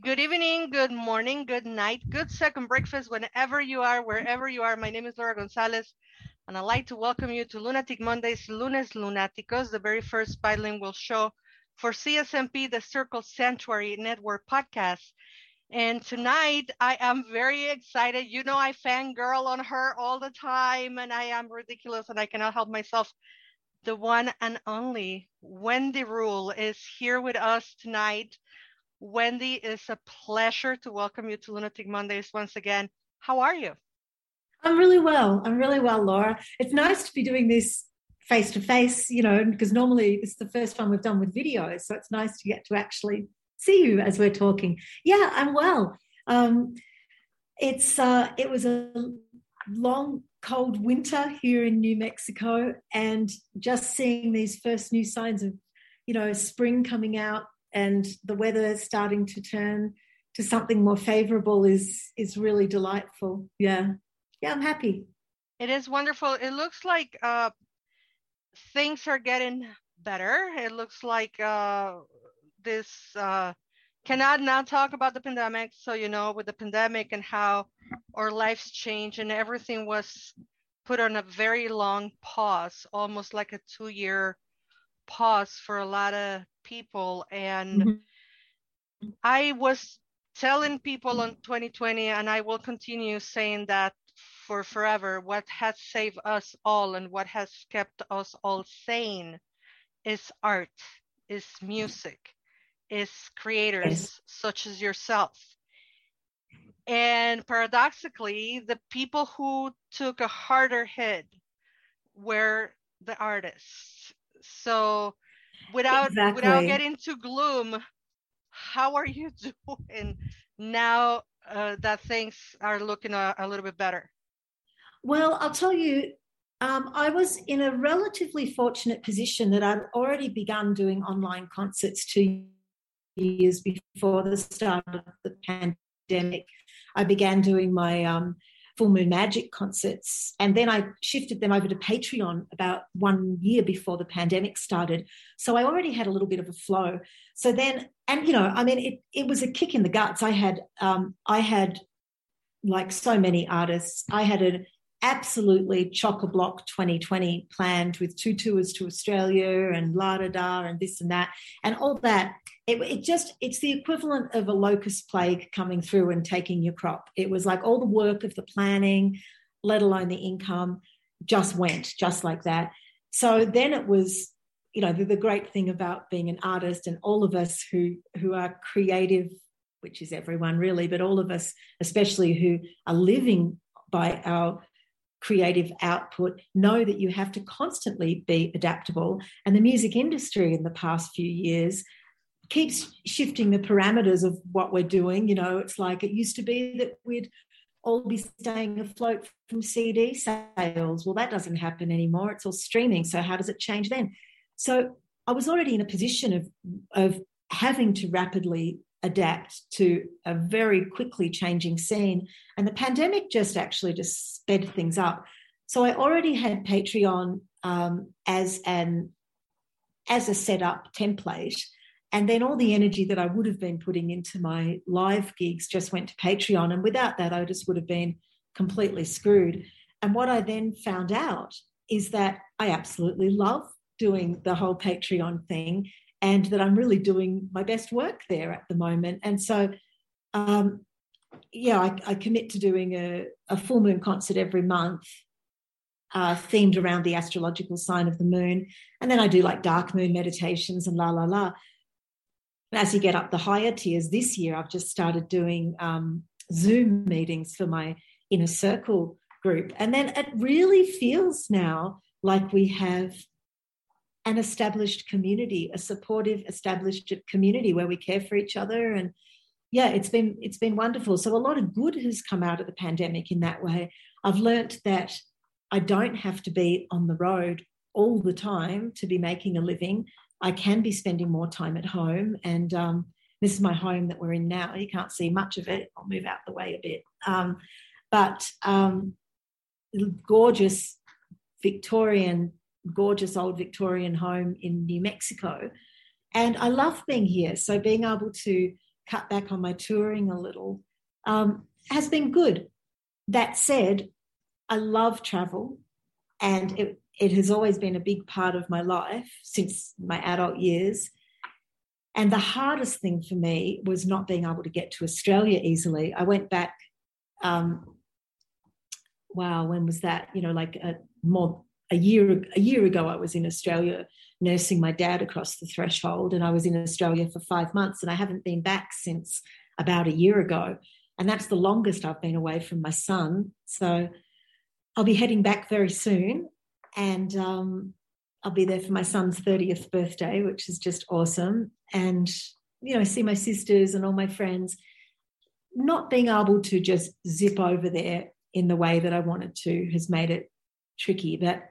Good evening, good morning, good night, good second breakfast, whenever you are, wherever you are. My name is Laura Gonzalez, and I'd like to welcome you to Lunatic Mondays, Lunes Lunáticos, the very first bilingual show for CSNP, the Circle Sanctuary Network podcast. And tonight, I am very excited. You know, I fangirl on her all the time, and I am ridiculous, and I cannot help myself. The one and only Wendy Rule is here with us tonight Wendy, it's a pleasure to welcome you to Lunatic Mondays once again. How are you? I'm really well. I'm really well, Laura. It's nice to be doing this face to face, you know, because normally it's the first time we've done with video. So it's nice to get to actually see you as we're talking. Yeah, I'm well. Um, it's uh, it was a long, cold winter here in New Mexico, and just seeing these first new signs of, you know, spring coming out and the weather starting to turn to something more favorable is is really delightful. Yeah. Yeah i'm happy. It is wonderful. It looks like uh things are getting better. It looks like uh this uh cannot now talk about the pandemic. So you know with the pandemic and how our lives change and everything was put on a very long pause almost like a two year pause for a lot of people and mm-hmm. i was telling people on 2020 and i will continue saying that for forever what has saved us all and what has kept us all sane is art is music is creators yes. such as yourself and paradoxically the people who took a harder hit were the artists so without exactly. without getting to gloom how are you doing now uh, that things are looking a, a, little bit better well i'll tell you um, i was in a relatively fortunate position that i'd already begun doing online concerts two years before the start of the pandemic i began doing my um, Full Moon Magic concerts. And then I shifted them over to Patreon about one year before the pandemic started. So I already had a little bit of a flow. So then, and you know, I mean, it, it was a kick in the guts. I had, um, I had like so many artists, I had an absolutely chock a block 2020 planned with two tours to Australia and la da da and this and that and all that. It, it, just it's the equivalent of a locust plague coming through and taking your crop. It was like all the work of the planning, let alone the income, just went just like that. So then it was, you know, the, the great thing about being an artist and all of us who who are creative, which is everyone really, but all of us, especially who are living by our creative output, know that you have to constantly be adaptable. And the music industry in the past few years keeps shifting the parameters of what we're doing. You know, it's like it used to be that we'd all be staying afloat from CD sales. Well, that doesn't happen anymore. It's all streaming. So how does it change then? So I was already in a position of of having to rapidly adapt to a very quickly changing scene. And the pandemic just actually just sped things up. So I already had Patreon um, as an as a setup template. And then all the energy that I would have been putting into my live gigs just went to Patreon. And without that, I just would have been completely screwed. And what I then found out is that I absolutely love doing the whole Patreon thing and that I'm really doing my best work there at the moment. And so, um, yeah, I, I, commit to doing a, a, full moon concert every month, uh, themed around the astrological sign of the moon. And then I do like dark moon meditations and la la la. And as you get up the higher tiers this year, I've just started doing um, Zoom meetings for my inner circle group. And then it really feels now like we have an established community, a supportive, established community where we care for each other. And yeah, it's been it's been wonderful. So a lot of good has come out of the pandemic in that way. I've learnt that I don't have to be on the road all the time to be making a living. I can be spending more time at home. And um, this is my home that we're in now. You can't see much of it. I'll move out the way a bit. Um, but um, gorgeous Victorian, gorgeous old Victorian home in New Mexico. And I love being here. So being able to cut back on my touring a little um, has been good. That said, I love travel and it, it has always been a big part of my life since my adult years. And the hardest thing for me was not being able to get to Australia easily. I went back, um, wow, when was that? You know, like a, more a year a year ago, I was in Australia nursing my dad across the threshold, and I was in Australia for five months, and I haven't been back since about a year ago, and that's the longest I've been away from my son. So I'll be heading back very soon, and um, I'll be there for my son's 30th birthday, which is just awesome. And, you know, see my sisters and all my friends. Not being able to just zip over there in the way that I wanted to has made it tricky. But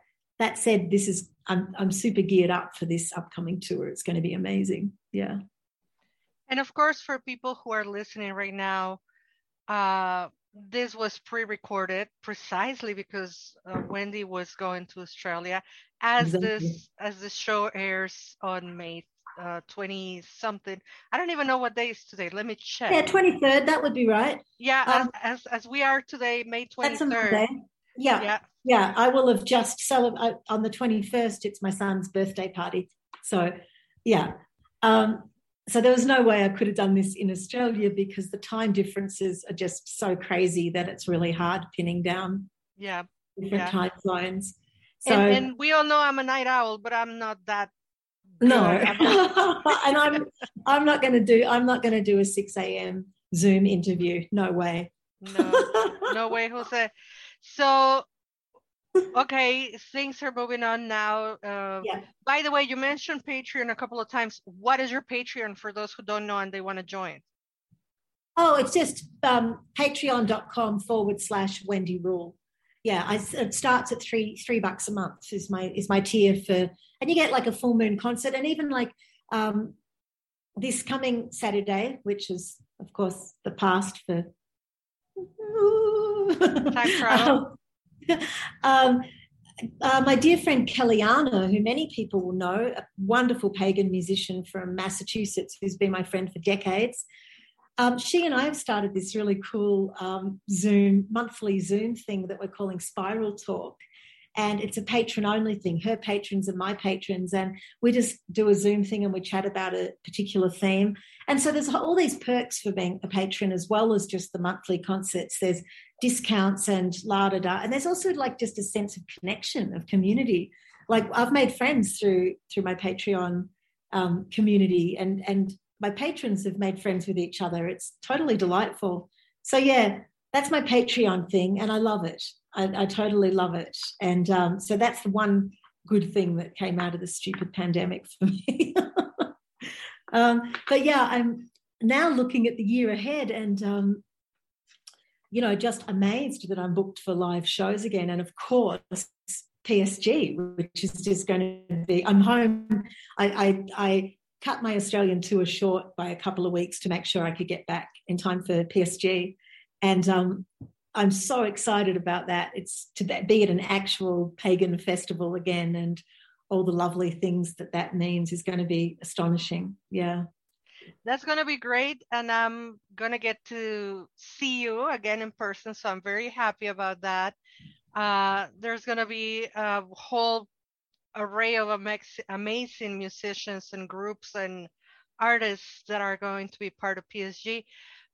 that said, this is I'm I'm super geared up for this upcoming tour. It's going to be amazing. Yeah. And of course, for people who are listening right now, uh, this was pre-recorded precisely because uh, Wendy was going to Australia as exactly. this as the show airs on May uh, 20 something. I don't even know what day is today. Let me check. Yeah, 23rd. That would be right. Yeah, um, as, as, as we are today, May 23rd. Yeah, yeah, yeah. I will have just celebrated on the 21st. It's my son's birthday party. So, yeah. Um, so there was no way I could have done this in Australia because the time differences are just so crazy that it's really hard pinning down yeah different yeah. time zones. So, and, and, we all know I'm a night owl, but I'm not that. No, and I'm I'm not going to do I'm not going to do a six a.m. Zoom interview. No way. No, no way, Jose. So okay, things are moving on now. Uh, yeah. By the way, you mentioned Patreon a couple of times. What is your Patreon for those who don't know and they want to join? Oh, it's just um, patreon.com forward slash Wendy Rule. Yeah, I, it starts at three three bucks a month is my is my tier for, and you get like a full moon concert and even like um, this coming Saturday, which is of course the past for. Travel. um, uh, my dear friend Kellianna, who many people will know, a wonderful pagan musician from Massachusetts who's been my friend for decades, um, she and I have started this really cool um, Zoom, monthly Zoom thing that we're calling Spiral Talk. And it's a patron only thing. Her patrons and my patrons. And we just do a Zoom thing and we chat about a particular theme. And so there's all these perks for being a patron as well as just the monthly concerts. There's discounts and la da da. And there's also like just a sense of connection, of community. Like I've made friends through through my Patreon um, community, and and my patrons have made friends with each other. It's totally delightful. So yeah, that's my Patreon thing, and I love it. I, I totally love it. And um, so that's the one good thing that came out of the stupid pandemic for me. um, but yeah, I'm now looking at the year ahead, and um, you know, just amazed that I'm booked for live shows again. And of course, PSG, which is just going to be, I'm home. I, I, I cut my Australian tour short by a couple of weeks to make sure I could get back in time for PSG. And um, I'm so excited about that. It's to be at an actual pagan festival again and all the lovely things that that means is going to be astonishing. Yeah that's going to be great. And I'm going to get to see you again in person. So I'm very happy about that. Uh, there's going to be a whole array of amazing musicians and groups and artists that are going to be part of PSG.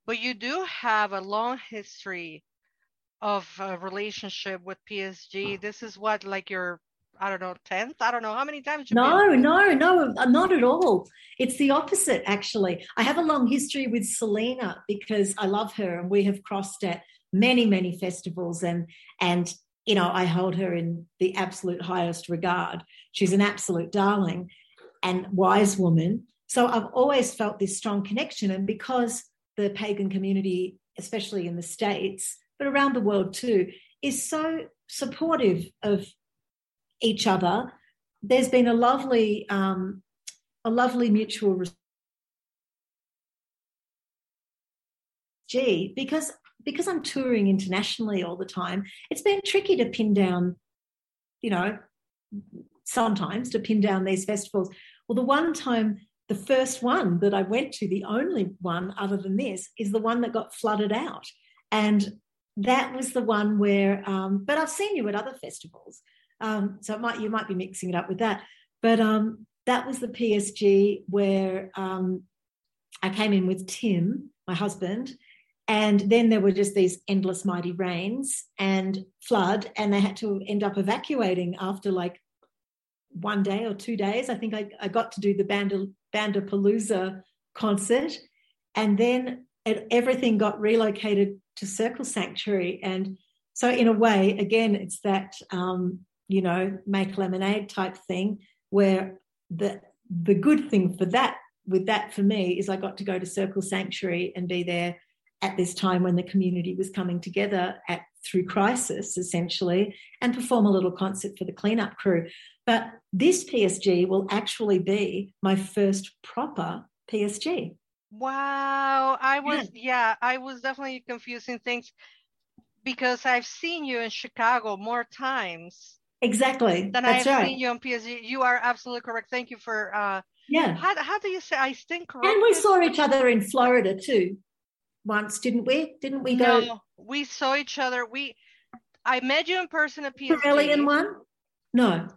But you do have a long history of a relationship with PSG. Hmm. This is what, like your I don't know, 10th? I don't know. How many times you. No, been? no, no, uh, not at all. It's the opposite, actually. I have a long history with Selena because I love her and we have crossed at many, many festivals and and you know, I hold her in the absolute highest regard. She's an absolute darling and wise woman. So I've always felt this strong connection. And because the pagan community, especially in the States, but around the world too, is so supportive of each other. There's been a lovely, um, a lovely mutual gee, because because I'm touring internationally all the time, it's been tricky to pin down, you know, sometimes to pin down these festivals. Well, the one time, the first one that I went to, the only one other than this, is the one that got flooded out. And that was the one where, um, but I've seen you at other festivals. Um, so might, you might be mixing it up with that. But um, that was the PSG where um, I came in with Tim, my husband, and then there were just these endless mighty rains and flood, and they had to end up evacuating after like one day or two days. I think I, I got to do the Banda, Bandapalooza concert, and then it, everything got relocated to Circle Sanctuary. And so, in a way, again, it's that um, you know make lemonade type thing where the the good thing for that with that for me is I got to go to Circle Sanctuary and be there at this time when the community was coming together at through crisis essentially and perform a little concert for the cleanup crew but this psg will actually be my first proper psg wow i was yeah, i was definitely confusing things because i've seen you in chicago more times exactly than That's i've right. seen you on psg you are absolutely correct thank you for uh yeah how, how do you say i think correct and we saw each other in florida too once, didn't we? Didn't we go? No, we saw each other. We, I met you in person at PSG. One? No.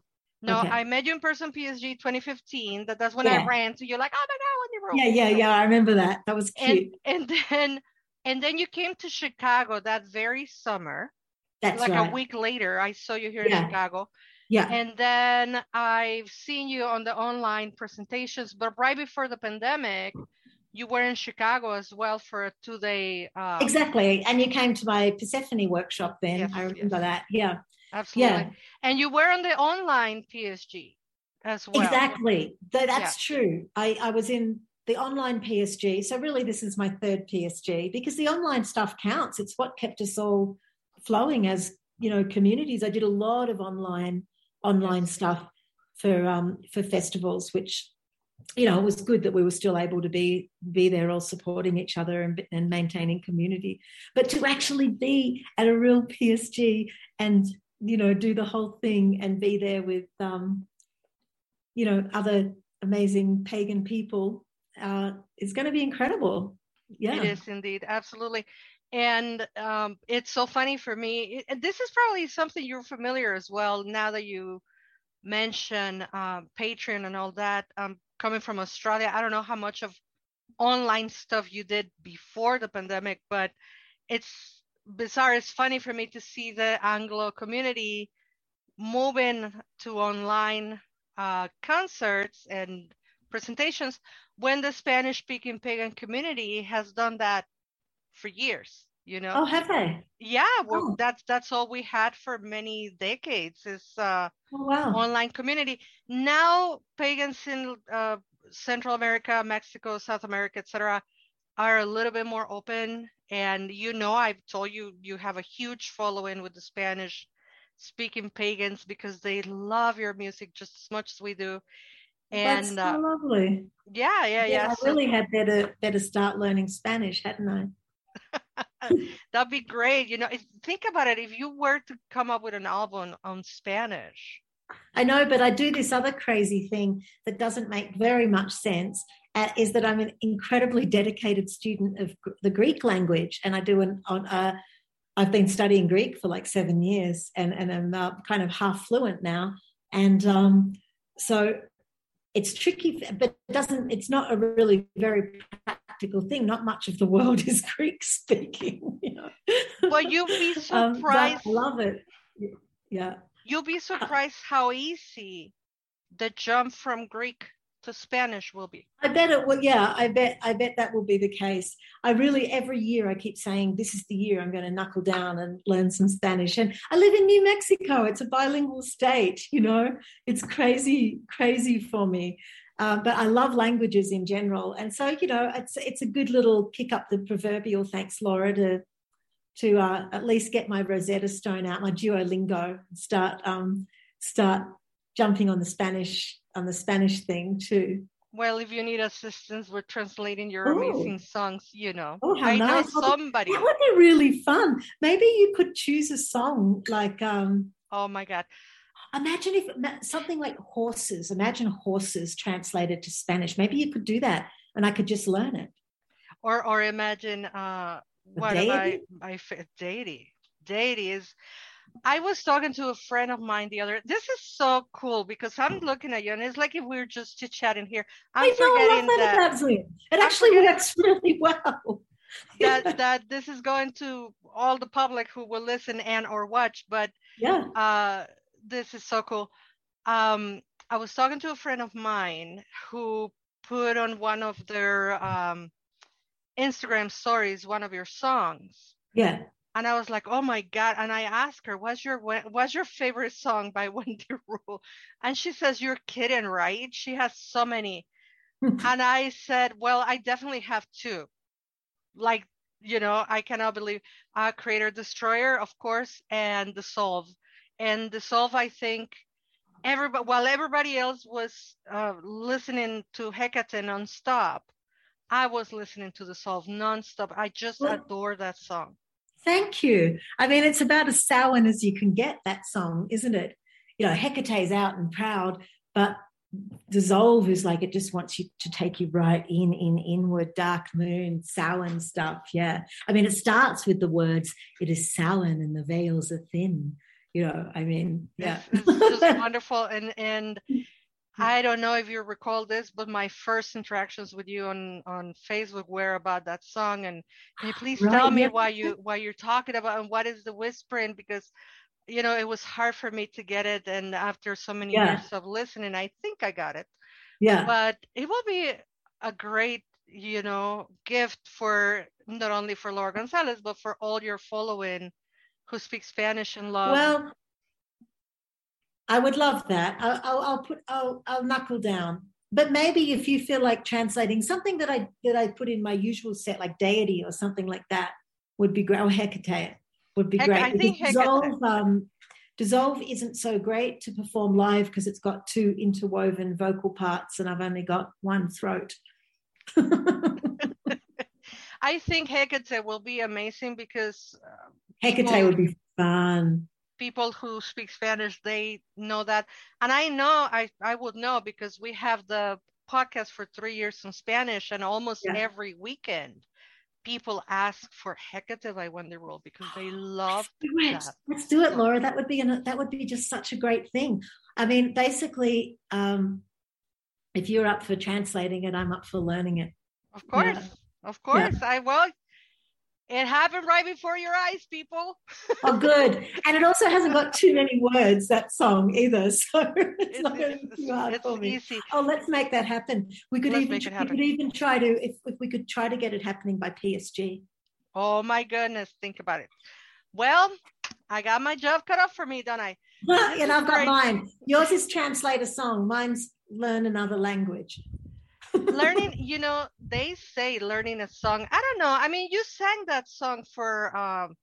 No, okay. I met you in person PSG 2015. That that's when yeah. I ran to you like, oh my god, Yeah, yeah, yeah. I remember that. That was cute. And, and then and then you came to Chicago that very summer. That's like right. a week later. I saw you here yeah. in Chicago. Yeah. And then I've seen you on the online presentations, but right before the pandemic, you were in Chicago as well for a two day. Uh... Exactly. And you came to my Persephone workshop then. Yes, I remember yes. that. Yeah. Absolutely. Yeah. And you were on the online PSG as well. Exactly. That's yeah. true. I, I was in the online PSG. So really this is my third PSG because the online stuff counts. It's what kept us all flowing as, you know, communities. I did a lot of online online stuff for um for festivals, which you know, it was good that we were still able to be be there, all supporting each other and, and maintaining community. But to actually be at a real PSG and you know do the whole thing and be there with um, you know other amazing pagan people uh, is going to be incredible. Yeah, it is indeed, absolutely. And um, it's so funny for me. It, this is probably something you're familiar as well. Now that you mention uh, Patreon and all that, um, coming from Australia, I don't know how much of online stuff you did before the pandemic, but it's bizarre. It's funny for me to see the Anglo community moving to online uh, concerts and presentations when the Spanish speaking pagan community has done that for years you know? Oh have they? Yeah well oh. that's that's all we had for many decades is uh oh, wow. online community. Now pagans in uh, central america mexico south america etc are a little bit more open. And you know i've told you you have a huge following with the spanish speaking pagans because they love your music just as much as we do and that's so uh, lovely yeah yeah yeah, yeah i so, really had better better start learning spanish hadn't i That'd be great. You know, if, think about it. If you were to come up with an album on Spanish, I know, but I do this other crazy thing that doesn't make very much sense. Uh, is that I'm an incredibly dedicated student of the Greek language, and I do an on. Uh, I've been studying Greek for like seven years, and and I'm uh, kind of half fluent now, and um, so it's tricky, but it doesn't. It's not a really very practical thing. Not much of the world is Greek speaking. You know? Well, you'll be surprised. Um, love it. Yeah. You'll be surprised how easy the jump from Greek to Spanish will be. I bet it will. Yeah, I bet. I bet that will be the case. I really every year I keep saying this is the year I'm going to knuckle down and learn some Spanish. And I live in New Mexico. It's a bilingual state. You know, it's crazy, crazy for me. Uh, but I love languages in general, and so you know, it's it's a good little kick up the proverbial. Thanks, Laura, to to uh, at least get my Rosetta Stone out, my Duolingo, start um, start jumping on the Spanish on the Spanish thing too. Well, if you need assistance with translating your Ooh. amazing songs, you know, oh, how I nice. know somebody. That would be really fun. Maybe you could choose a song like. um Oh my God! Imagine if something like horses. Imagine horses translated to Spanish. Maybe you could do that, and I could just learn it. Or, or imagine uh, what? I, I deity. Deity is I was talking to a friend of mine the other. This is so cool because I'm looking at you, and it's like if we were just chit chatting here. I'm I know, forgetting I that, that it I'm actually works really well. that that this is going to all the public who will listen and or watch. But yeah, uh, this is so cool. Um, I was talking to a friend of mine who put on one of their um, Instagram stories one of your songs. Yeah and I was like, "Oh my god!" And I asked her, "What's your what's your favorite song by Wendy Rule?" And she says, "You're kidding, right?" She has so many. and I said, "Well, I definitely have two. Like, you know, I cannot believe uh, Creator Destroyer, of course, and Dissolve. And Dissolve, I think." Everybody, while everybody else was uh, listening to Hecate nonstop, I was listening to the Dissolve nonstop. I just adore that song. Thank you. I mean, it's about as Samhain as you can get that song, isn't it? You know, Hecate's out and proud, but dissolve is like it just wants you to take you right in in inward dark moon Samhain stuff yeah i mean it starts with the words it is Samhain and the veils are thin you know i mean yeah it's just wonderful and and I don't know if you recall this, but my first interactions with you on on Facebook were about that song. And can you please right, tell me why you why you're talking about and what is the whispering? Because you know it was hard for me to get it, and after so many yeah. years of listening, I think I got it. Yeah. But it will be a great you know gift for not only for Laura Gonzalez but for all your following who speak Spanish and love. Well, I would love that. I'll, I'll, I'll put. I'll, I'll knuckle down. But maybe if you feel like translating something that I that I put in my usual set, like deity or something like that, would be great. Or Hecate would be Heck, great. I think dissolve, um, dissolve isn't so great to perform live because it's got two interwoven vocal parts, and I've only got one throat. I think Hecate will be amazing because uh, Hecate would be fun people who speak Spanish, they know that. And I know, I, I would know because we have the podcast for three years in Spanish, and almost yeah. every weekend, people ask for Hecate by Wendy Rule because they love Let's that. Let's do it, Laura. That would be an, that would be just such a great thing. I mean, basically, um, if you're up for translating it, I'm up for learning it. Of course. Yeah. Of course. Yeah. I will it happened right before your eyes, people. oh, good. And it also hasn't got too many words, that song either. So it's, it's not going to be too hard for me. Easy. Oh, let's make that happen. We could, even, we could even try to, if, if we could try to get it happening by PSG. Oh, my goodness. Think about it. Well, I got my job cut off for me, don't I? and I've got mine. Yours is translate a song. Mine's learn another language learning you know they say learning a song. I don't know. I mean you sang that song for um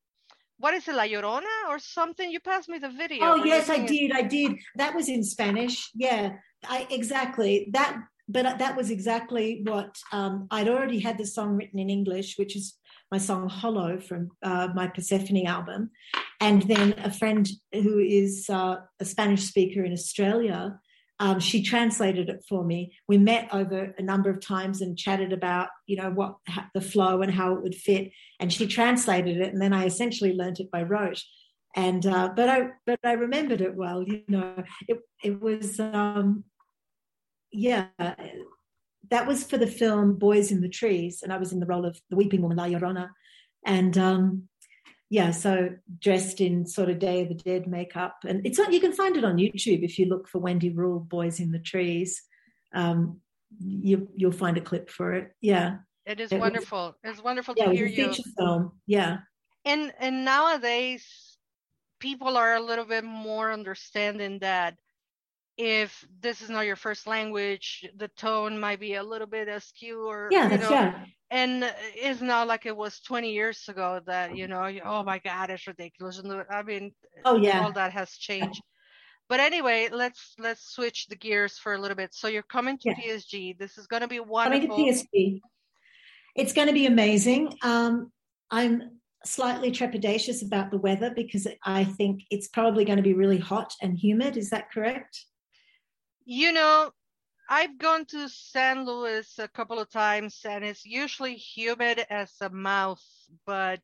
what is it la llorona or something? You passed me the video. Oh yes i did i did. That was in spanish. Yeah i exactly. That but that was exactly what um, i'd already had the song written in english which is my song hollow from uh, my persephone album. And then a friend who is uh, a spanish speaker in australia um, she translated it for me. We met over a number of times and chatted about, you know, what the flow and how it would fit. And she translated it, and then I essentially learnt it by rote. And uh, but I but I remembered it well. You know, it it was um, yeah. That was for the film Boys in the Trees, and I was in the role of the Weeping Woman, La Llorona. And um, yeah, so dressed in sort of Day of the Dead makeup, and it's on. You can find it on YouTube if you look for Wendy Rule "Boys in the Trees." Um, you you'll find a clip for it. Yeah, it is it wonderful. Was, it's wonderful yeah, to hear you. Film. Yeah, and and nowadays people are a little bit more understanding that if this is not your first language, the tone might be a little bit askew or yeah, you know, yeah. And it's not like it was 20 years ago that you know oh my god it's ridiculous. I mean oh yeah. all that has changed. But anyway let's let's switch the gears for a little bit. So you're coming to yeah. psg this is going to be wonderful. Coming to psg it's going to be amazing. Um, i'm slightly trepidatious about the weather because i think it's probably going to be really hot and humid. Is that correct? You know I've gone to San Luis a couple of times and it's usually humid as a mouse, but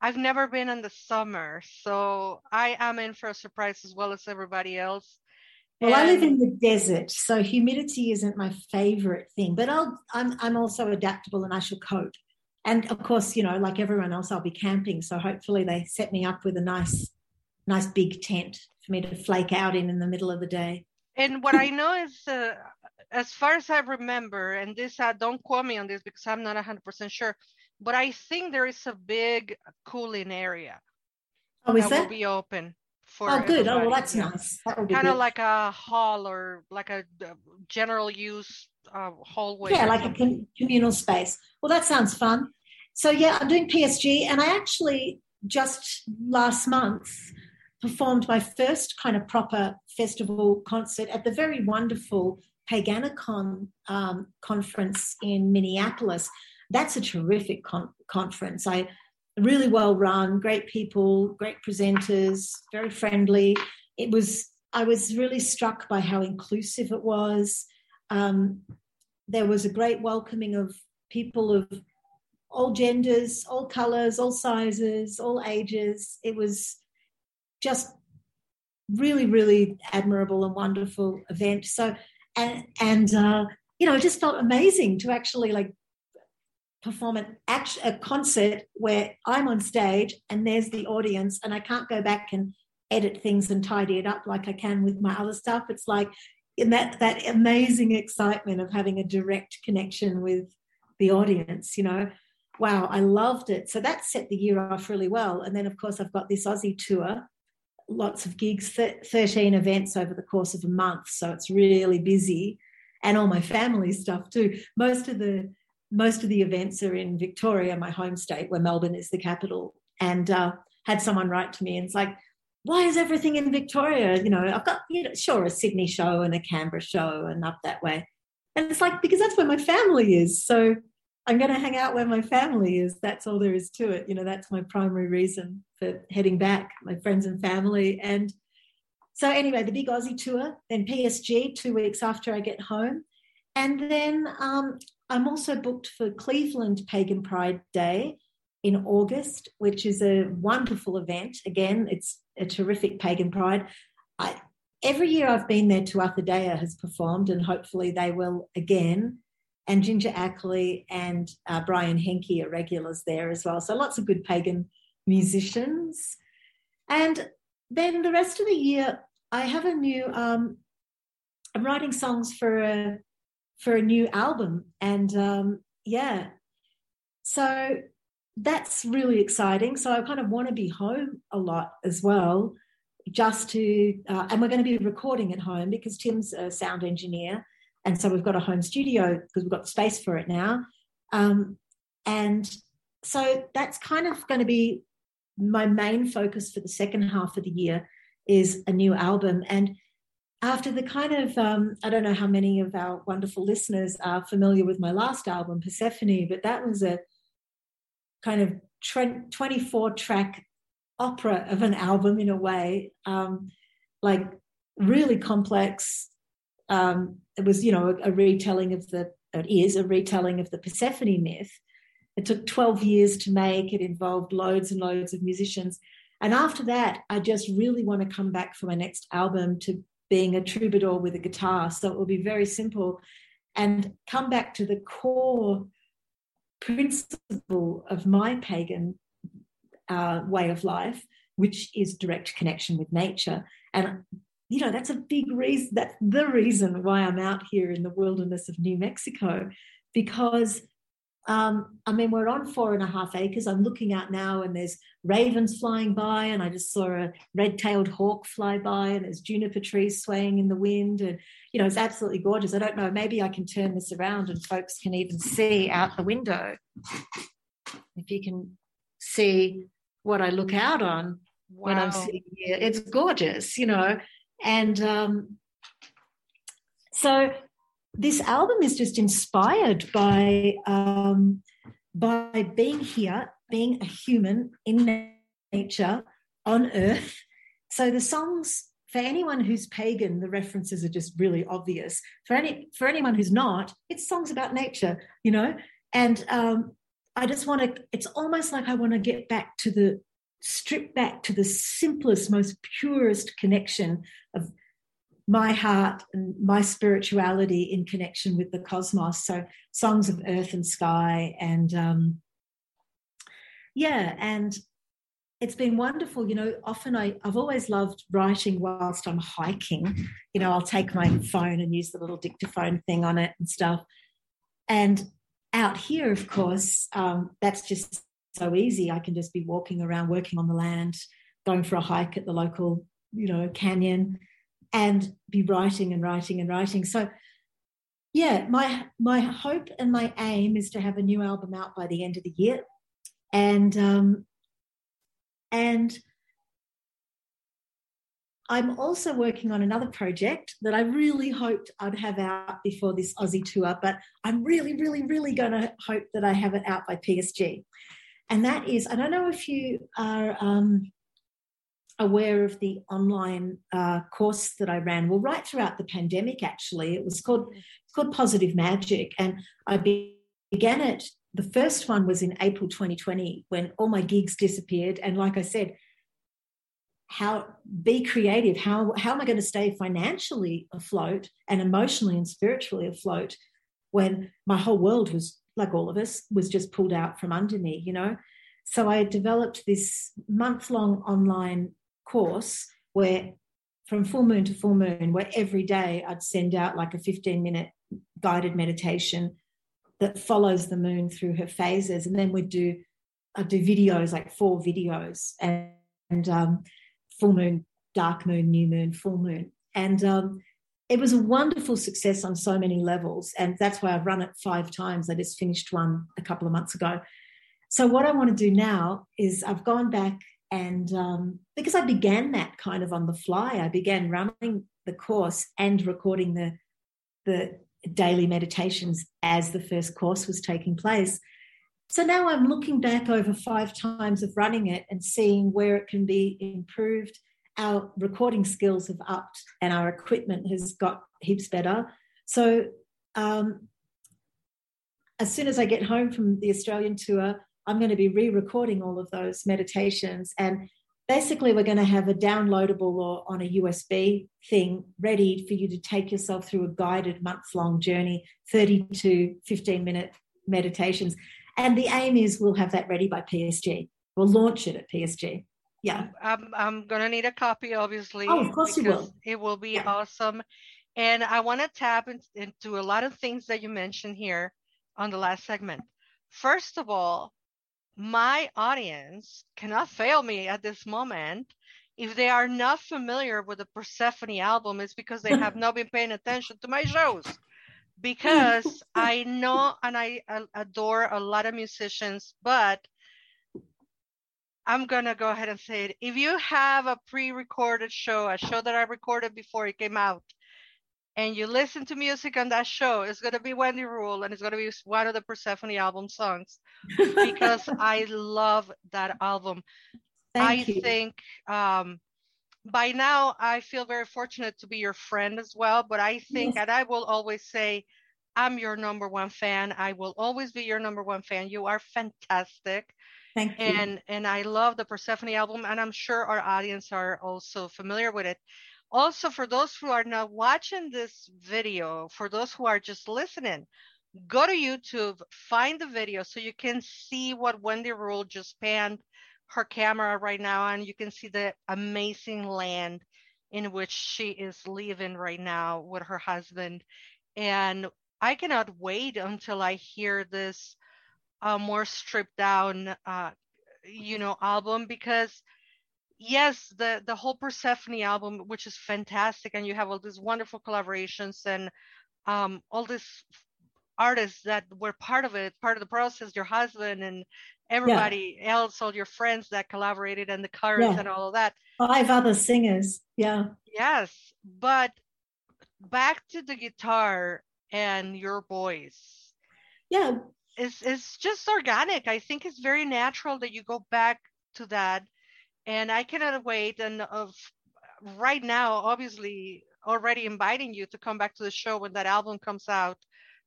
I've never been in the summer. So I am in for a surprise as well as everybody else. Well, and... I live in the desert, so humidity isn't my favorite thing, but I'll, I'm, I'm also adaptable and I shall cope. And of course, you know, like everyone else, I'll be camping. So hopefully they set me up with a nice, nice big tent for me to flake out in in the middle of the day. And what I know is uh, as far as I remember, and this uh, don't quote me on this because I'm not 100% sure, but I think there is a big cooling area. Oh, is that, will be open for? Oh, good. Oh, well, that's nice. That kind of like a hall or like a general use uh, hallway. Yeah, like something. a com- communal space. Well, that sounds fun. So yeah, I'm doing PSG, and I actually just last month performed my first kind of proper festival concert at the very wonderful Paganicon um, conference in Minneapolis. That's a terrific con- conference. I really well run, great people, great presenters, very friendly. It was. I was really struck by how inclusive it was. Um, there was a great welcoming of people of all genders, all colors, all sizes, all ages. It was just really, really admirable and wonderful event. So and and uh, you know, it just felt amazing to actually like perform an act, a concert where I'm on stage and there's the audience, and I can't go back and edit things and tidy it up like I can with my other stuff. It's like in that that amazing excitement of having a direct connection with the audience. You know, wow, I loved it. So that set the year off really well. And then of course I've got this Aussie tour lots of gigs, 13 events over the course of a month. So it's really busy and all my family stuff too. Most of the most of the events are in Victoria, my home state, where Melbourne is the capital. And uh, had someone write to me and it's like, why is everything in Victoria? You know, I've got, you know, sure, a Sydney show and a Canberra show and up that way. And it's like, because that's where my family is. So I'm going to hang out where my family is. That's all there is to it. You know, that's my primary reason for heading back, my friends and family. And so, anyway, the big Aussie tour, then PSG two weeks after I get home. And then um, I'm also booked for Cleveland Pagan Pride Day in August, which is a wonderful event. Again, it's a terrific pagan pride. I, every year I've been there, Dea has performed, and hopefully they will again and Ginger Ackley and uh, Brian Henke are regulars there as well. So lots of good pagan musicians. And then the rest of the year, I have a new. Um, I'm writing songs for a for a new album, and um, yeah, so that's really exciting. So I kind of want to be home a lot as well, just to. Uh, and we're going to be recording at home because Tim's a sound engineer, and so we've got a home studio because we've got space for it now. Um, and so that's kind of going to be my main focus for the second half of the year is a new album. And after the kind of, um, I don't know how many of our wonderful listeners are familiar with my last album, Persephone, but that was a kind of 24 track opera of an album in a way, um, like really complex, um, it was, you know, a, a retelling of the, it is a retelling of the Persephone myth. It took 12 years to make, it involved loads and loads of musicians. And after that, I just really want to come back for my next album to being a troubadour with a guitar. So it will be very simple and come back to the core principle of my pagan uh, way of life, which is direct connection with nature. And you know, that's a big reason. That's the reason why I'm out here in the wilderness of New Mexico, because um, I mean, we're on four and a half acres. I'm looking out now, and there's ravens flying by, and I just saw a red-tailed hawk fly by, and there's juniper trees swaying in the wind, and you know, it's absolutely gorgeous. I don't know, maybe I can turn this around, and folks can even see out the window. If you can see what I look out on wow. when I'm sitting here, it's gorgeous, you know, and um, so this album is just inspired by um, by being here, being a human in nature on Earth. So the songs for anyone who's pagan, the references are just really obvious. For any for anyone who's not, it's songs about nature, you know. And um, I just want to. It's almost like I want to get back to the strip back to the simplest, most purest connection my heart and my spirituality in connection with the cosmos. So songs of earth and sky, and um, yeah, and it's been wonderful. You know, often I, I've always loved writing whilst I'm hiking. You know, I'll take my phone and use the little dictaphone thing on it and stuff. And out here, of course, um, that's just so easy. I can just be walking around, working on the land, going for a hike at the local, you know, canyon and be writing and writing and writing. So yeah, my my hope and my aim is to have a new album out by the end of the year, and um, and I'm also working on another project that I really hoped I'd have out before this Aussie tour, but I'm really, really, really going to hope that I have it out by PSG, and that is I don't know if you are. Um, aware of the online uh, course that I ran. Well, right throughout the pandemic, actually, it was called it's called Positive Magic, and I began it. The first one was in April 2020 when all my gigs disappeared, and like I said, how be creative. How how am I going to stay financially afloat and emotionally and spiritually afloat when my whole world was like all of us was just pulled out from under me, you know? So I developed this month long online course where from full moon to full moon, where every day I'd send out like a 15 minute guided meditation that follows the moon through her phases. And then we'd do, I'd do videos, like four videos, and, and um, full moon, dark moon, new moon, full moon. And um, it was a wonderful success on so many levels. And that's why I've run it five times. I just finished one a couple of months ago. So, what I want to do now is I've gone back and um, because I began that kind of on the fly, I began running the course and recording the the daily meditations as the first course was taking place. So now I'm looking back over five times of running it and seeing where it can be improved. Our recording skills have upped and our equipment has got heaps better. So um, as soon as I get home from the Australian tour, I'm going to be re recording all of those meditations. And basically, we're going to have a downloadable or on a USB thing ready for you to take yourself through a guided month long journey, 30 to 15 minute meditations. And the aim is we'll have that ready by PSG. We'll launch it at PSG. Yeah. I'm, I'm going to need a copy, obviously. Oh, of course you will. It will be yeah. awesome. And I want to tap into a lot of things that you mentioned here on the last segment. First of all, my audience cannot fail me at this moment. If they are not familiar with the Persephone album, it's because they have not been paying attention to my shows. Because I know and I uh, adore a lot of musicians, but I'm gonna go ahead and say it. If you have a pre-recorded show, a show that I recorded before it came out, and you listen to music on that show, it's going to be Wendy Rule and it's going to be one of the Persephone album songs because I love that album. Thank I you. think um, by now I feel very fortunate to be your friend as well. But I think, yes. and I will always say, I'm your number one fan. I will always be your number one fan. You are fantastic. Thank you. And and I love the Persephone album, and I'm sure our audience are also familiar with it also for those who are not watching this video for those who are just listening go to youtube find the video so you can see what wendy rule just panned her camera right now and you can see the amazing land in which she is living right now with her husband. And i cannot wait until i hear this a more stripped down uh, you know album because yes the the whole persephone album which is fantastic and you have all these wonderful collaborations and um, all these artists that were part of it part of the process your husband and everybody yeah. else all your friends that collaborated and the chorus yeah. and all of that. Five other singers yeah. Yes but back to the guitar and your voice. Yeah. It's, it's just organic. I think it's very natural that you go back to that and I cannot wait. And of right now, obviously, already inviting you to come back to the show when that album comes out.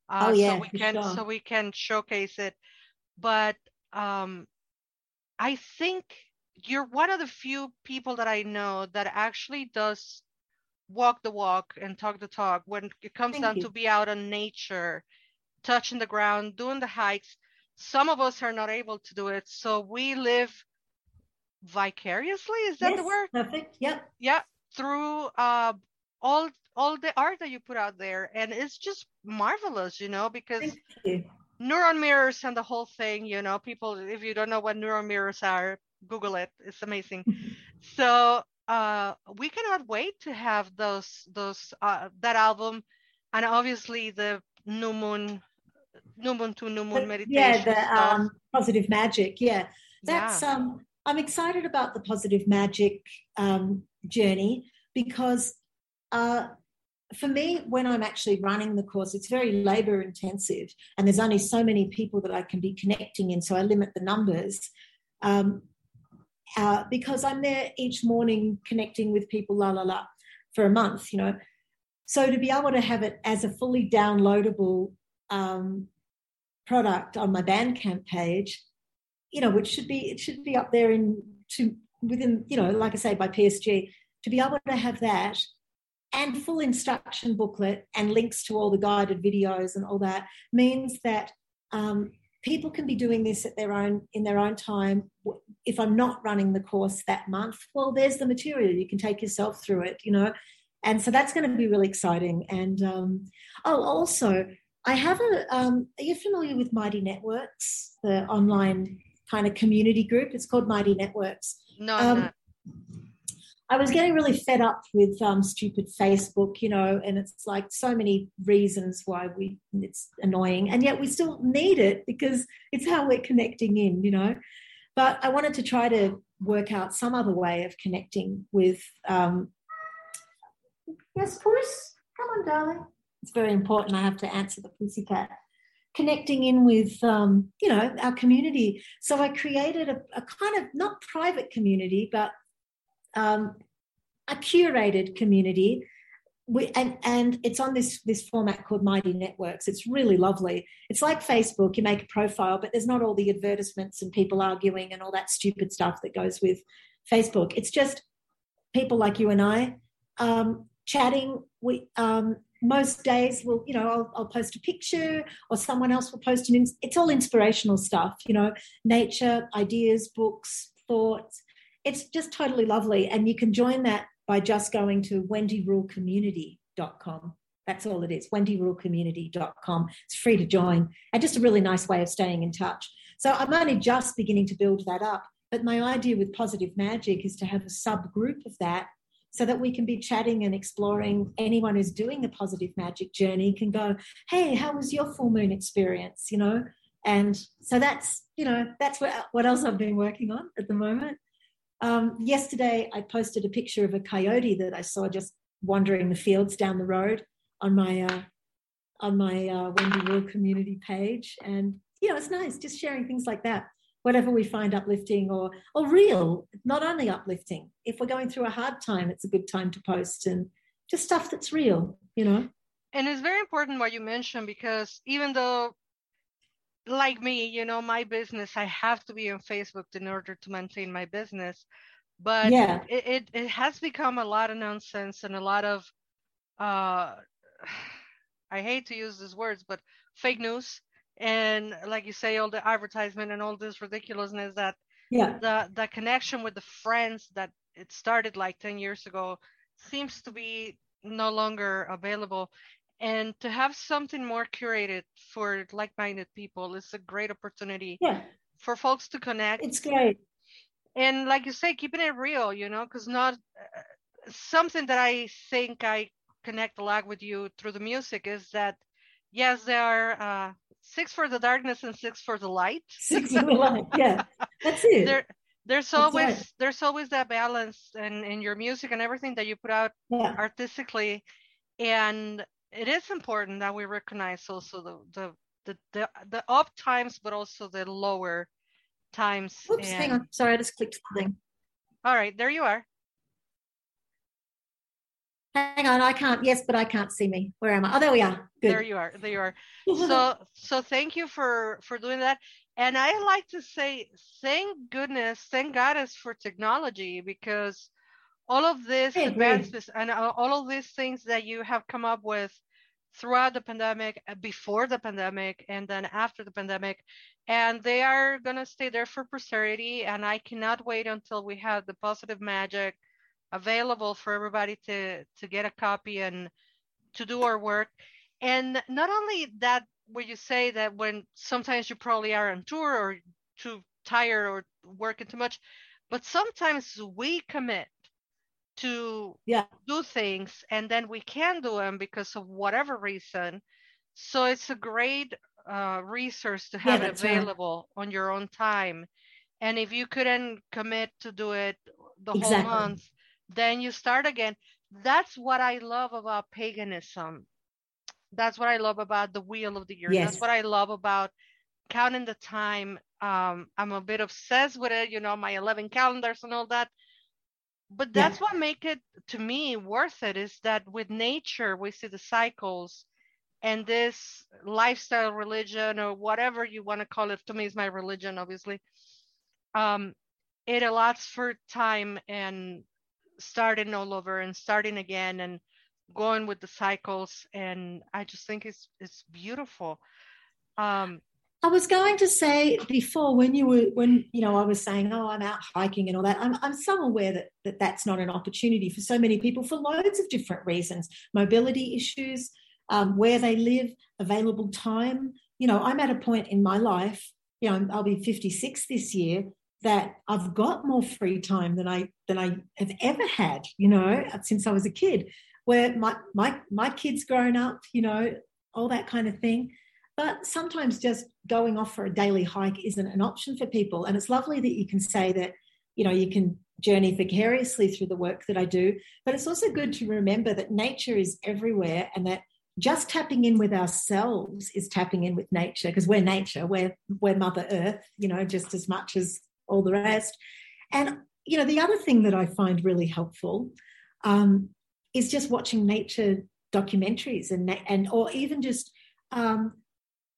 Uh, oh yeah, so we can sure. so we can showcase it. But um, I think you're one of the few people that I know that actually does walk the walk and talk the talk when it comes Thank down you. to be out on nature, touching the ground, doing the hikes. Some of us are not able to do it, so we live vicariously? Is that yes, the word? perfect. Yep. Yeah through uh all all the art that you put out there. And it's just marvelous you know because neuron mirrors and the whole thing you know people if you don't know what neuron mirrors are google it. It's amazing. So uh we cannot wait to have those those uh that album and obviously the new moon new moon to new moon meditation yeah the um positive magic. Yeah. That's Yeah. um i'm excited about the positive magic um journey because uh for me when i'm actually running the course it's very labor intensive and there's only so many people that i can be connecting in so i limit the numbers um uh, because i'm there each morning connecting with people la la la for a month you know. So to be able to have it as a fully downloadable um, product on my Bandcamp page, you know, which should be it should be up there in to within, you know, like I say, by PSG, to be able to have that and full instruction booklet and links to all the guided videos and all that means that um, people can be doing this at their own in their own time. If I'm not running the course that month, well, there's the material. You can take yourself through it, you know. And so that's going to be really exciting. And um, oh, also, I have a. Um, are you familiar with Mighty Networks, the online kind of community group? It's called Mighty Networks. no I'm Um, not. I was getting really fed up with um, stupid Facebook, you know, and it's like so many reasons why we it's annoying, and yet we still need it because it's how we're connecting in, you know. But I wanted to try to work out some other way of connecting with. Um, yes, Puss, come on, darling. It's very important. I have to answer the pussycat. Connecting in with, um, you know, our community. So I created a, a kind of not private community, but um, a curated community. We, and and it's on this this format called mighty networks. It's really lovely. It's like facebook. You make a profile but there's not all the advertisements and people arguing and all that stupid stuff that goes with facebook. It's just people like you and i um, chatting. We um, most days will you know I'll, I'll post a picture or someone else will post an it's all inspirational stuff you know nature ideas books thoughts it's just totally lovely. And you can join that by just going to wendyrulecommunity.com. That's all it is, wendyrulecommunity.com. It's free to join and just a really nice way of staying in touch. So I'm only just beginning to build that up. But my idea with Positive Magic is to have a subgroup of that so that we can be chatting and exploring. Anyone who's doing the positive magic journey can go, hey, how was your full moon experience? You know? And so that's, you know, that's what, what else I've been working on at the moment. Um, yesterday, I posted a picture of a coyote that I saw just wandering the fields down the road on my uh, on my uh, Wendy Rule community page, and you know, it's nice just sharing things like that. Whatever we find uplifting or or real, not only uplifting. If we're going through a hard time, it's a good time to post and just stuff that's real. You know. and it's very important what you mentioned because even though like me you know my business i have to be on facebook in order to maintain my business but Yeah. it, it, it has become a lot of nonsense and a lot of uh i hate to use these words but fake news and like you say all the advertisement and all this ridiculousness that Yeah. the the connection with the friends that it started like 10 years ago seems to be no longer available and to have something more curated for like-minded people is a great opportunity Yeah, for folks to connect it's great. and like you say keeping it real you know because not uh, something that i think i connect a lot with you through the music is that yes there are uh, six for the darkness and six for the light Six for the light. Yeah, that's it. there there's always right. there's always that balance in in your music and everything that you put out yeah, artistically and it is important that we recognize also the the the the, the up times but also the lower times Oops, hang on. Sorry, I just clicked something. all right there you are Hang on, I can't. Yes, but I can't see me. Where am I? Oh, there we are. Good. there you are there you are so so thank you for for doing that and i like to say thank goodness thank goddess for technology because all of this advances and all of these things that you have come up with throughout the pandemic uh, before the pandemic and then after the pandemic and they are going to stay there for posterity and i cannot wait until we have the positive magic available for everybody to to get a copy and to do our work and not only that where you say that when sometimes you probably are on tour or too tired or working too much but sometimes we commit to Yeah. do things and then we can do them because of whatever reason so it's a great uh, resource to have it that's right. available on your own time and if you couldn't commit to do it the whole month then you start again. That's what i love about paganism. That's what i love about the wheel of the year. That's what i love about counting the time. Um i'm a bit obsessed with it you know my 11 calendars and all that. But Yeah. that's what make it to me worth it is that with nature we see the cycles and this lifestyle religion or whatever you want to call it. To me is my religion obviously. Um it allows for time and starting all over and starting again and going with the cycles and i just think it's it's beautiful. Um I was going to say before when you were when you know I was saying oh I'm out hiking and all that I'm I'm so aware that, that that's not an opportunity for so many people for loads of different reasons. Mobility issues um, where they live available time. You know I'm at a point in my life you know I'll be 56 this year that I've got more free time than I than I have ever had you know since I was a kid where my my my kids grown up you know all that kind of thing but sometimes just going off for a daily hike isn't an option for people. And it's lovely that you can say that, you know, you can journey vicariously through the work that I do. But it's also good to remember that nature is everywhere and that just tapping in with ourselves is tapping in with nature because we're nature, we're, we're Mother Earth, you know, just as much as all the rest. And, you know, the other thing that I find really helpful um, is just watching nature documentaries and, and or even just, um,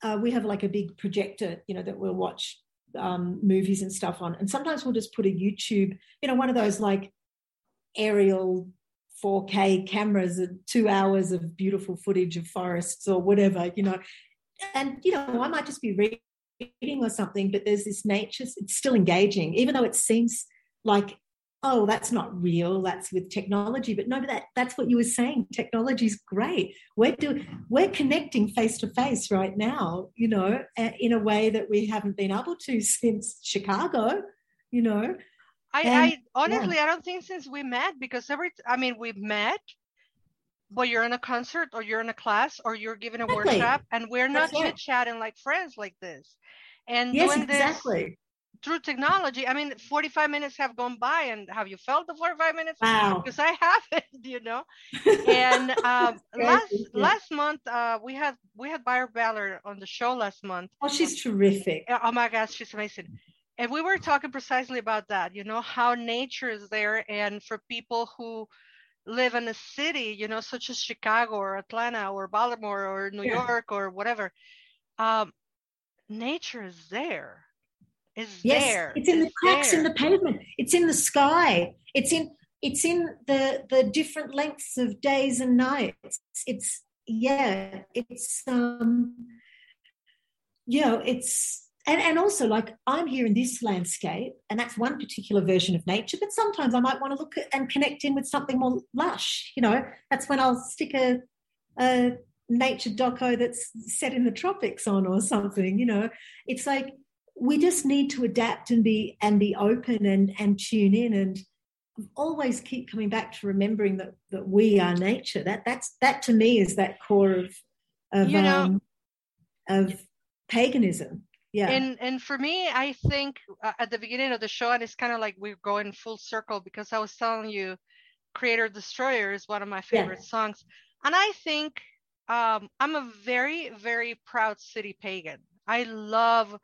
uh, we have like a big projector, you know, that we'll watch um, movies and stuff on. And sometimes we'll just put a YouTube, you know, one of those like aerial 4K cameras and two hours of beautiful footage of forests or whatever, you know. And, you know, I might just be reading or something, but there's this nature, it's still engaging, even though it seems like, oh, that's not real, that's with technology. But no, that that's what you were saying. Technology is great. We're doing we're connecting face to face right now, you know, in a way that we haven't been able to since Chicago, you know. I, And- I honestly I don't think since we met because every I mean we've met but you're in a concert or you're in a class or you're giving a Exactly. workshop and we're not That's right. chit chatting like friends like this. And Yes, doing this exactly. through technology, I mean 45 minutes have gone by and have you felt the 45 minutes? Wow. Because I haven't, you know. And um, last last month uh, we had we had Byron Ballard on the show last month. Oh, she's terrific. Oh my gosh, she's amazing. And we were talking precisely about that, you know, how nature is there. And for people who live in a city, you know, such as Chicago or Atlanta or Baltimore or New Yeah. York or whatever, um, nature is there. Is Yes, there. it's in the cracks in the pavement. It's in the sky. It's in it's in the the different lengths of days and nights. It's yeah, it's um you know, it's and, and also like I'm here in this landscape, and that's one particular version of nature, but sometimes I might want to look at and connect in with something more lush, you know. That's when I'll stick a a nature doco that's set in the tropics on or something. You know, it's like we just need to adapt and be and be open and and tune in and always keep coming back to remembering that that we are nature. That that's that to me is that core of of you know, um, of paganism. Yeah. And and for me, I think uh, at the beginning of the show, and it's kind of like we're going full circle because I was telling you, Creator Destroyer is one of my favorite yeah. songs, and I think um, I'm a very very proud city pagan. I love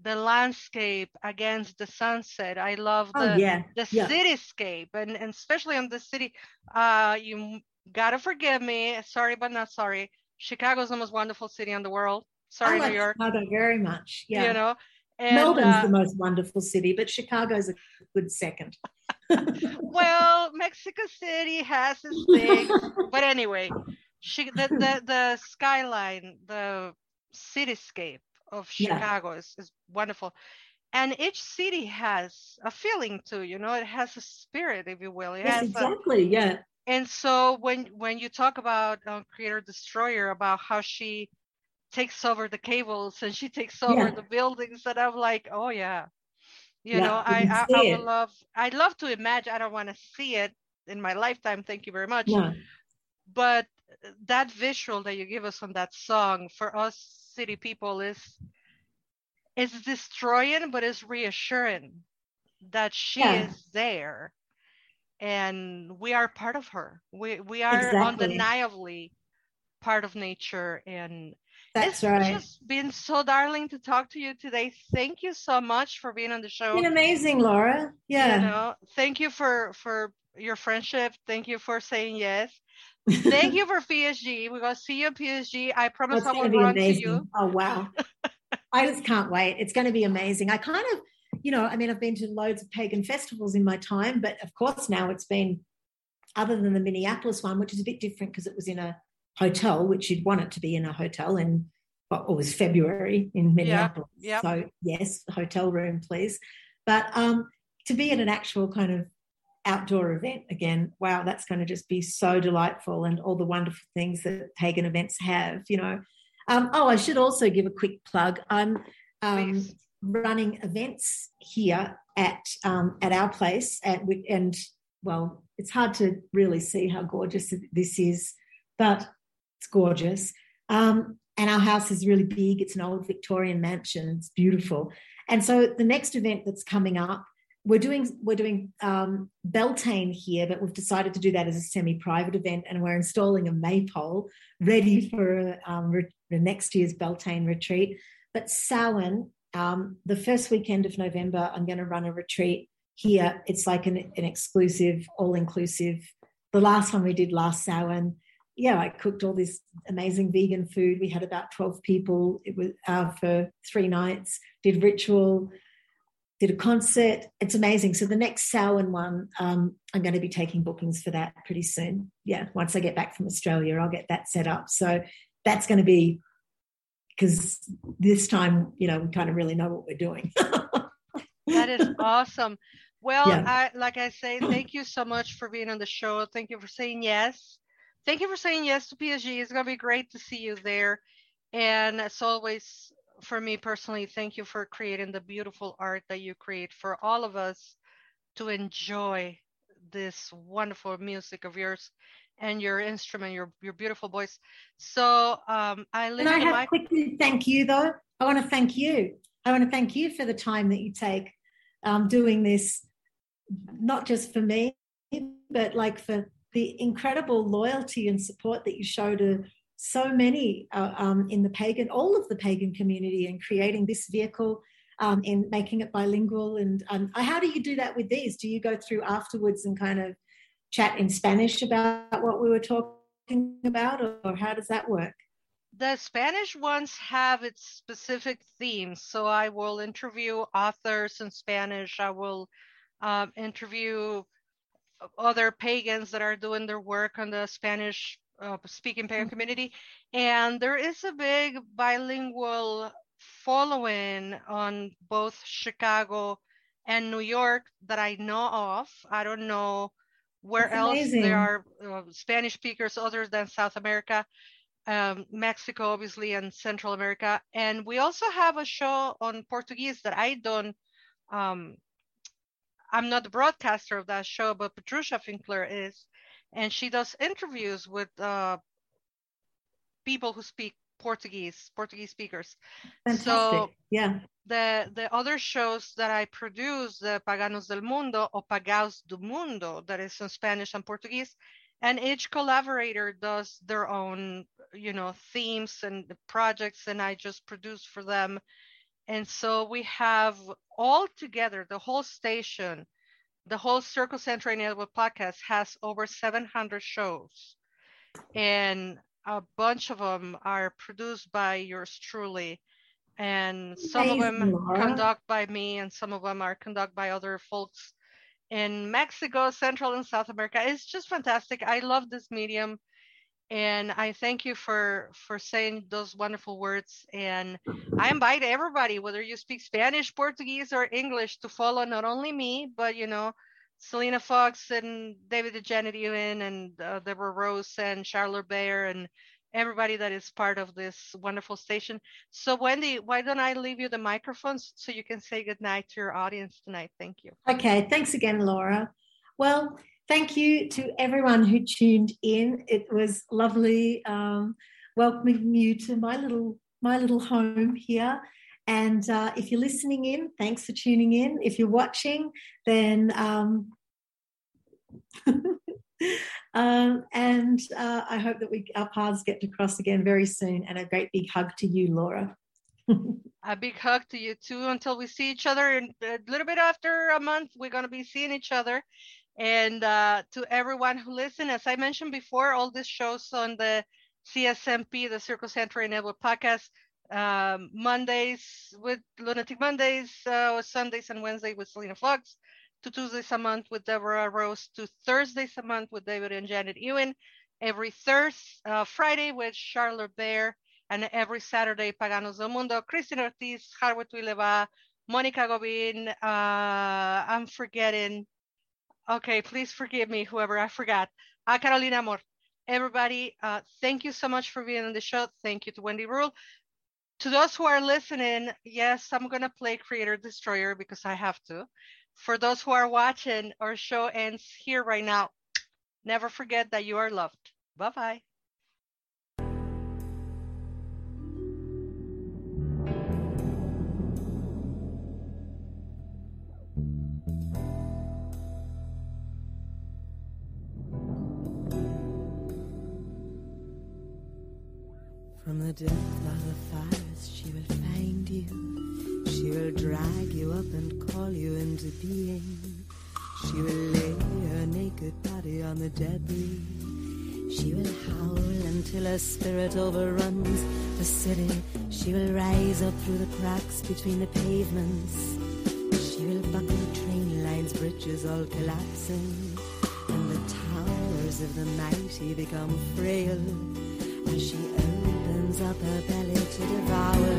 the landscape against the sunset. I love oh, the oh, yeah. the yeah. cityscape and, and especially on the city. Uh, you gotta forgive me. Sorry, but not sorry. Chicago's the most wonderful city in the world. Sorry, like New York. Chicago very much. Yeah. You know, and, Melbourne's uh, the most wonderful city, but Chicago's a good second. well, Mexico City has its things, but anyway, she, the, the the skyline, the cityscape of Chicago yeah. is, is wonderful. And each city has a feeling too, you know, it has a spirit, if you will. It yes, exactly. A, yeah. And so when when you talk about uh, Creator Destroyer, about how she takes over the cables and she takes over yeah. the buildings, and I'm like, oh yeah, you yeah, know, I I, I would love I'd love to imagine. I don't want to see it in my lifetime. Thank you very much. Yeah. But that visual that you give us on that song for us city people is is destroying but is reassuring that she yeah. is there and we are part of her we we are exactly. undeniably part of nature and that's it's right. just been so darling to talk to you today. Thank you so much for being on the show. It's been amazing, Laura. Yeah. You know, thank you for for your friendship. Thank you for saying yes. Thank you for PSG. We're gonna see you at PSG. I promise I will run amazing. to you. Oh wow. I just can't wait. It's going to be amazing. I kind of, you know, I mean, I've been to loads of pagan festivals in my time, but of course now it's been other than the Minneapolis one, which is a bit different because it was in a hotel, which you'd want it to be in a hotel in what was February in Minneapolis. Yeah, So yes, hotel room, please. But um, to be at an actual kind of outdoor event again, wow, that's going to just be so delightful and all the wonderful things that pagan events have, you know. Um, oh, I should also give a quick plug. I'm um, running events here at um, at our place, at, and well, it's hard to really see how gorgeous this is, but it's gorgeous. Um, and our house is really big. It's an old Victorian mansion. It's beautiful. And so the next event that's coming up we're doing we're doing um, Beltane here, but we've decided to do that as a semi-private event, and we're installing a maypole ready for um, re- the next year's Beltane retreat. But Samhain, um, the first weekend of November, I'm going to run a retreat here. It's like an, an exclusive, all-inclusive. The last one we did last Samhain, yeah, I cooked all this amazing vegan food. We had about 12 people. It was uh, for three nights. Did ritual did a concert. It's amazing. So the next Samhain one, um, I'm going to be taking bookings for that pretty soon. Yeah, once I get back from Australia, I'll get that set up. So that's going to be because this time, you know, we kind of really know what we're doing. that is awesome. Well, yeah. I, like I say, thank you so much for being on the show. Thank you for saying yes. Thank you for saying yes to PSG. It's going to be great to see you there. And as always, for me personally, thank you for creating the beautiful art that you create for all of us to enjoy this wonderful music of yours and your instrument, your your beautiful voice. So um, I and I have mic- quickly thank you though. I want to thank you. I want to thank you for the time that you take um, doing this, not just for me, but like for the incredible loyalty and support that you show to so many uh, um, in the pagan, all of the pagan community, and creating this vehicle um, and making it bilingual. And um, how do you do that with these? Do you go through afterwards and kind of chat in Spanish about what we were talking about, or, or how does that work? The Spanish ones have its specific themes. So I will interview authors in Spanish. I will um, interview other pagans that are doing their work on the Spanish uh, speaking pagan mm-hmm. community, and there is a big bilingual following on both Chicago and New York that I know of. I don't know where That's else amazing. there are uh, Spanish speakers other than South America. um, Mexico, obviously, and Central America. And we also have a show on Portuguese that I don't. Um, I'm not the broadcaster of that show, but Patricia Finkler is, and she does interviews with uh, people who speak Portuguese, Portuguese speakers. Fantastic. So yeah. The the other shows that I produce, the Paganos del Mundo or Pagaos do Mundo, that is in Spanish and Portuguese, and each collaborator does their own you know themes and projects and i just produce for them and so we have all together the whole station the whole Circle Sanctuary network podcast has over 700 shows and a bunch of them are produced by yours truly and some of them conducted by me and some of them are conducted by other folks in Mexico, Central and South America. It's just fantastic. I love this medium. And I thank you for for saying those wonderful words. And I invite everybody, whether you speak Spanish, Portuguese, or English, to follow not only me, but you know, Selena Fox and David Janet Ewan and uh, Deborah Rose and Charlotte Bayer and everybody that is part of this wonderful station. So, Wendy, why don't I leave you the microphones so you can say goodnight to your audience tonight? Thank you. Okay, thanks again, Laura. Well, thank you to everyone who tuned in. It was lovely um, welcoming you to my little my little home here. And uh, if you're listening in, thanks for tuning in. If you're watching, then um, um, and uh, I hope that we our paths get to cross again very soon. And a great big hug to you, Laura. a big hug to you too until we see each other in a little bit after a month we're going to be seeing each other and uh, to everyone who listened as i mentioned before all these shows on the CSNP the Circle Sanctuary network podcast um, mondays with lunatic mondays uh, sundays and wednesdays with selena fox to Tuesdays a month with Deborah Rose, to Thursdays a month with David and Janet Ewan, every Thursday, uh, Friday with Charlotte Bear, and every Saturday Paganos del Mundo, Christine Ortiz, Harwood Tuileva, Monica Gobin, uh, I'm forgetting. Okay, please forgive me, whoever I forgot. Uh, Carolina Amor. Everybody, uh, thank you so much for being on the show. Thank you to Wendy Rule. To those who are listening, yes, I'm going to play Creator Destroyer because I have to for those who are watching, our show ends here right now. Never forget that you are loved. Bye bye. From the depth of the forest, she will find you she will drag you up and call you into being. She will lay her naked body on the debris. She will howl until her spirit overruns the city. She will rise up through the cracks between the pavements. She will buckle the train lines, bridges all collapsing. And the towers of the mighty become frail as she opens up her belly to devour.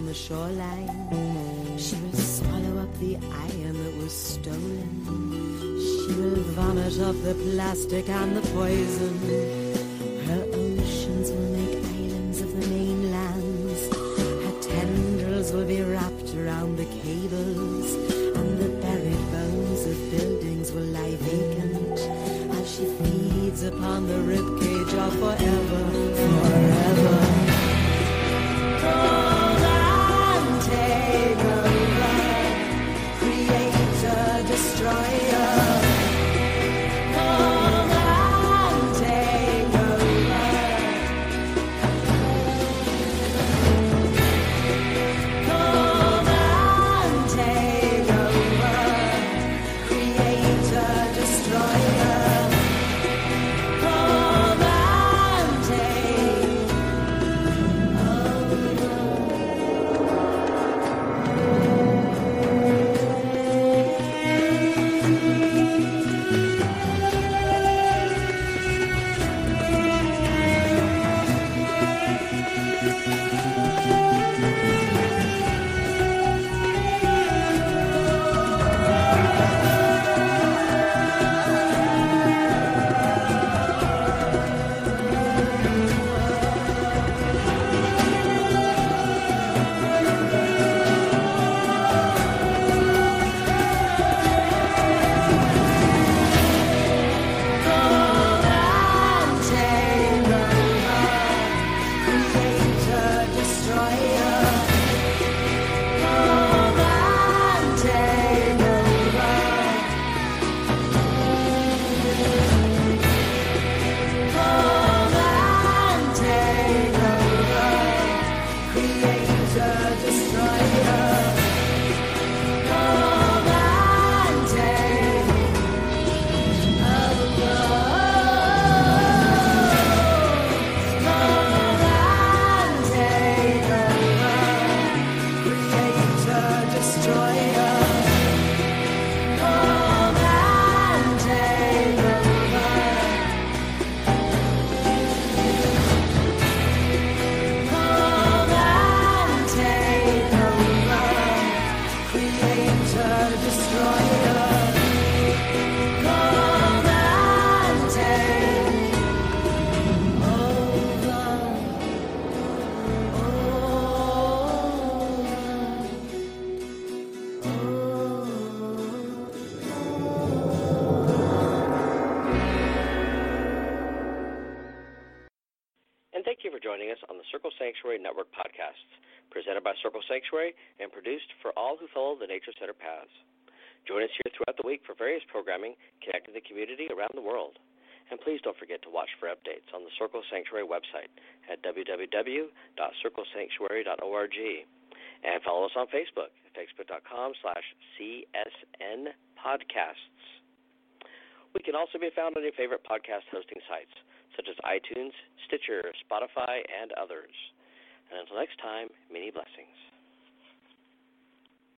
Upon the shoreline. She will swallow up the iron that was stolen. She will vomit up the plastic and the poison. Her oceans will make islands of the mainlands. Her tendrils will be wrapped around the cables. Join us here throughout the week for various programming connecting the community around the world. And please don't forget to watch for updates on the Circle Sanctuary website at www.circlesanctuary.org. And follow us on Facebook at facebook.com slash CSN podcasts. We can also be found on your favorite podcast hosting sites, such as iTunes, Stitcher, Spotify, and others. And until next time, many blessings.